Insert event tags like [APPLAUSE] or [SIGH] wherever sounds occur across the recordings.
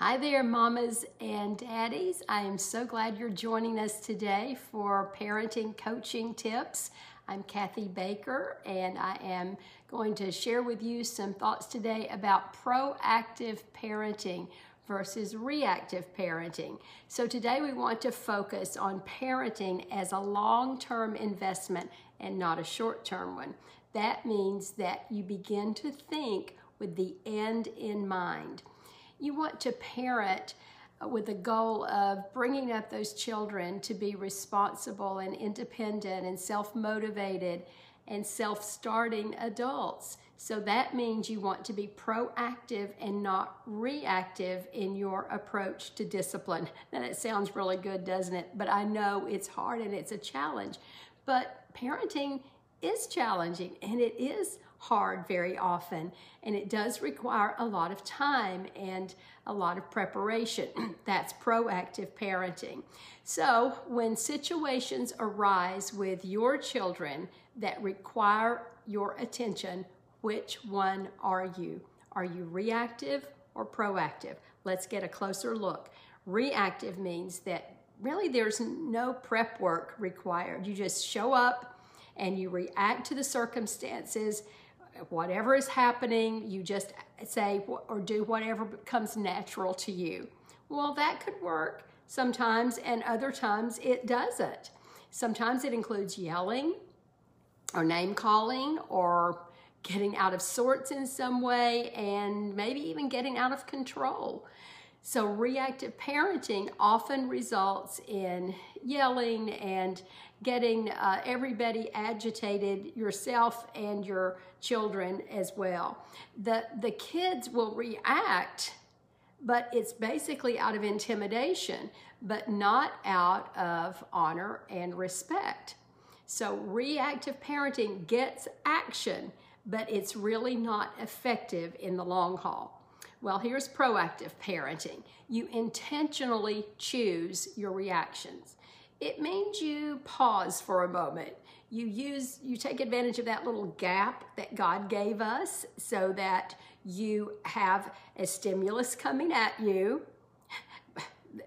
Hi there, mamas and daddies. I am so glad you're joining us today for parenting coaching tips. I'm Kathy Baker, and I am going to share with you some thoughts today about proactive parenting versus reactive parenting. So, today we want to focus on parenting as a long term investment and not a short term one. That means that you begin to think with the end in mind. You want to parent with the goal of bringing up those children to be responsible and independent and self motivated and self starting adults. So that means you want to be proactive and not reactive in your approach to discipline. Now, that sounds really good, doesn't it? But I know it's hard and it's a challenge. But parenting is challenging and it is hard very often. And it does require a lot of time and a lot of preparation. [CLEARS THROAT] That's proactive parenting. So, when situations arise with your children that require your attention, which one are you? Are you reactive or proactive? Let's get a closer look. Reactive means that really there's no prep work required. You just show up and you react to the circumstances whatever is happening, you just say or do whatever comes natural to you. Well, that could work sometimes, and other times it doesn't. Sometimes it includes yelling or name calling or getting out of sorts in some way and maybe even getting out of control. So, reactive parenting often results in yelling and getting uh, everybody agitated, yourself and your children as well. The, the kids will react, but it's basically out of intimidation, but not out of honor and respect. So, reactive parenting gets action, but it's really not effective in the long haul. Well, here's proactive parenting. You intentionally choose your reactions. It means you pause for a moment. You use, you take advantage of that little gap that God gave us so that you have a stimulus coming at you,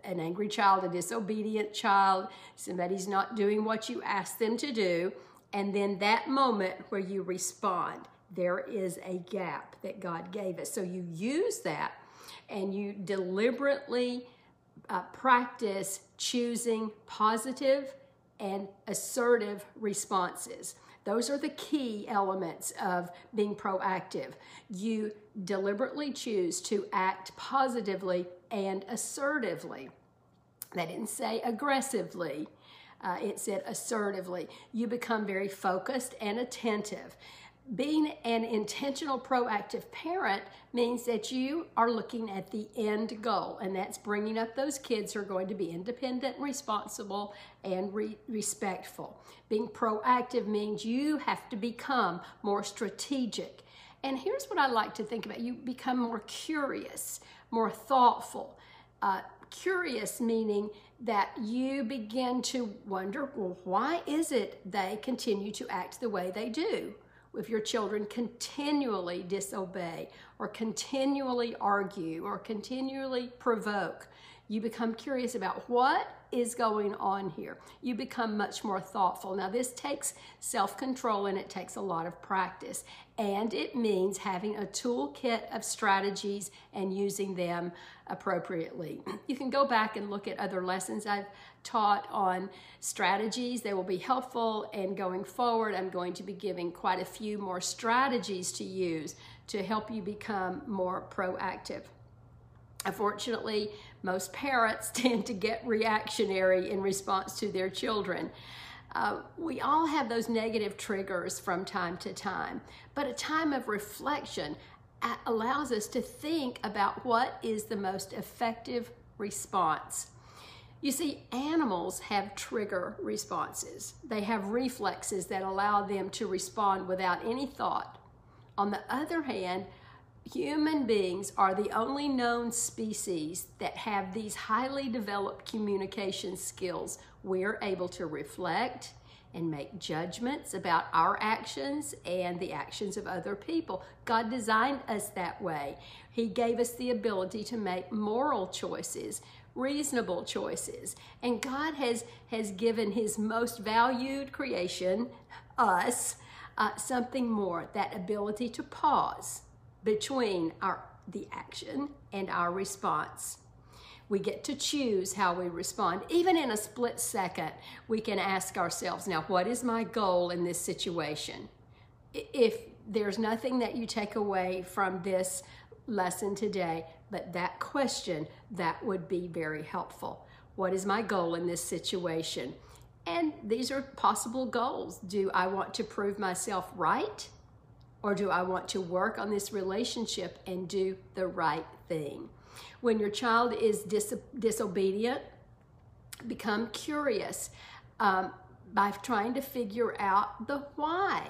an angry child, a disobedient child, somebody's not doing what you ask them to do, and then that moment where you respond there is a gap that God gave us. So you use that and you deliberately uh, practice choosing positive and assertive responses. Those are the key elements of being proactive. You deliberately choose to act positively and assertively. They didn't say aggressively, uh, it said assertively. You become very focused and attentive being an intentional proactive parent means that you are looking at the end goal and that's bringing up those kids who are going to be independent responsible and re respectful. Being proactive means you have to become more strategic. And here's what i like to think about. You become more curious more thoughtful. Uh, curious meaning that you begin to wonder well why is it they continue to act the way they do if your children continually disobey or continually argue or continually provoke, you become curious about what is going on here. You become much more thoughtful. Now, this takes self control and it takes a lot of practice. And it means having a toolkit of strategies and using them appropriately. [CLEARS THROAT] You can go back and look at other lessons I've taught on strategies. They will be helpful. And going forward, I'm going to be giving quite a few more strategies to use to help you become more proactive. Unfortunately, most parents [LAUGHS] tend to get reactionary in response to their children. Uh, we all have those negative triggers from time to time, but a time of reflection allows us to think about what is the most effective response. You see, animals have trigger responses. They have reflexes that allow them to respond without any thought. On the other hand, Human beings are the only known species that have these highly developed communication skills. We're able to reflect and make judgments about our actions and the actions of other people. God designed us that way. He gave us the ability to make moral choices, reasonable choices. And God has, has given His most valued creation, us, uh, something more that ability to pause between our, the action and our response. We get to choose how we respond. Even in a split second, we can ask ourselves, now, what is my goal in this situation? If there's nothing that you take away from this lesson today, but that question, that would be very helpful. What is my goal in this situation? And these are possible goals. Do I want to prove myself right? Or do I want to work on this relationship and do the right thing? When your child is dis- disobedient, become curious um, by trying to figure out the why.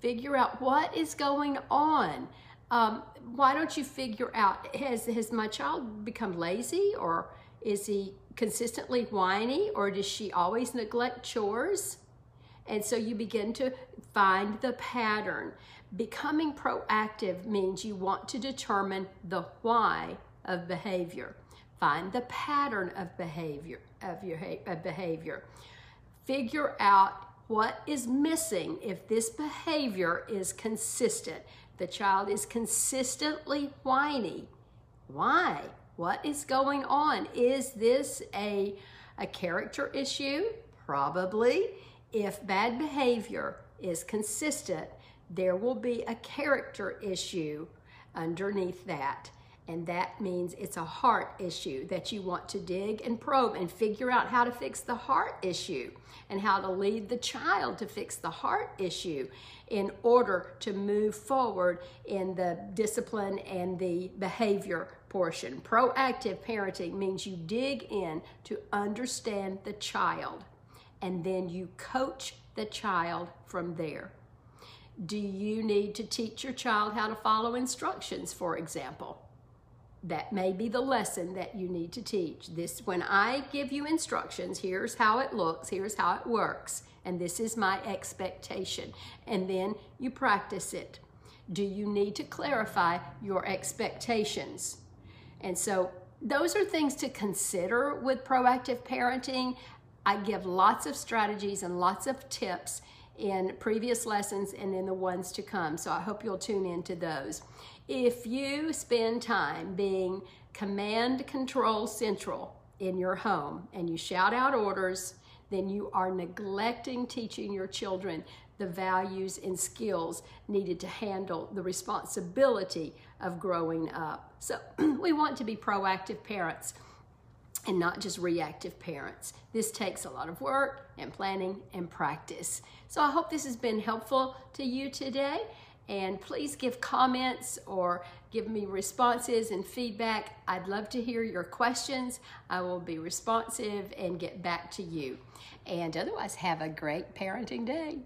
Figure out what is going on. Um, why don't you figure out has has my child become lazy or is he consistently whiny or does she always neglect chores? And so you begin to find the pattern. Becoming proactive means you want to determine the why of behavior. Find the pattern of behavior of your of behavior. Figure out what is missing if this behavior is consistent. The child is consistently whiny. Why? What is going on? Is this a, a character issue? Probably. If bad behavior is consistent, there will be a character issue underneath that. And that means it's a heart issue that you want to dig and probe and figure out how to fix the heart issue and how to lead the child to fix the heart issue in order to move forward in the discipline and the behavior portion. Proactive parenting means you dig in to understand the child and then you coach the child from there. Do you need to teach your child how to follow instructions, for example? that may be the lesson that you need to teach. This, when I give you instructions, here's how it looks, here's how it works, and this is my expectation. And then you practice it. Do you need to clarify your expectations? And so those are things to consider with proactive parenting. I give lots of strategies and lots of tips in previous lessons and in the ones to come. So I hope you'll tune into those. If you spend time being command control central in your home and you shout out orders, then you are neglecting teaching your children the values and skills needed to handle the responsibility of growing up. So [CLEARS THROAT] we want to be proactive parents and not just reactive parents. This takes a lot of work and planning and practice. So I hope this has been helpful to you today. And please give comments or give me responses and feedback. I'd love to hear your questions. I will be responsive and get back to you. And otherwise, have a great parenting day.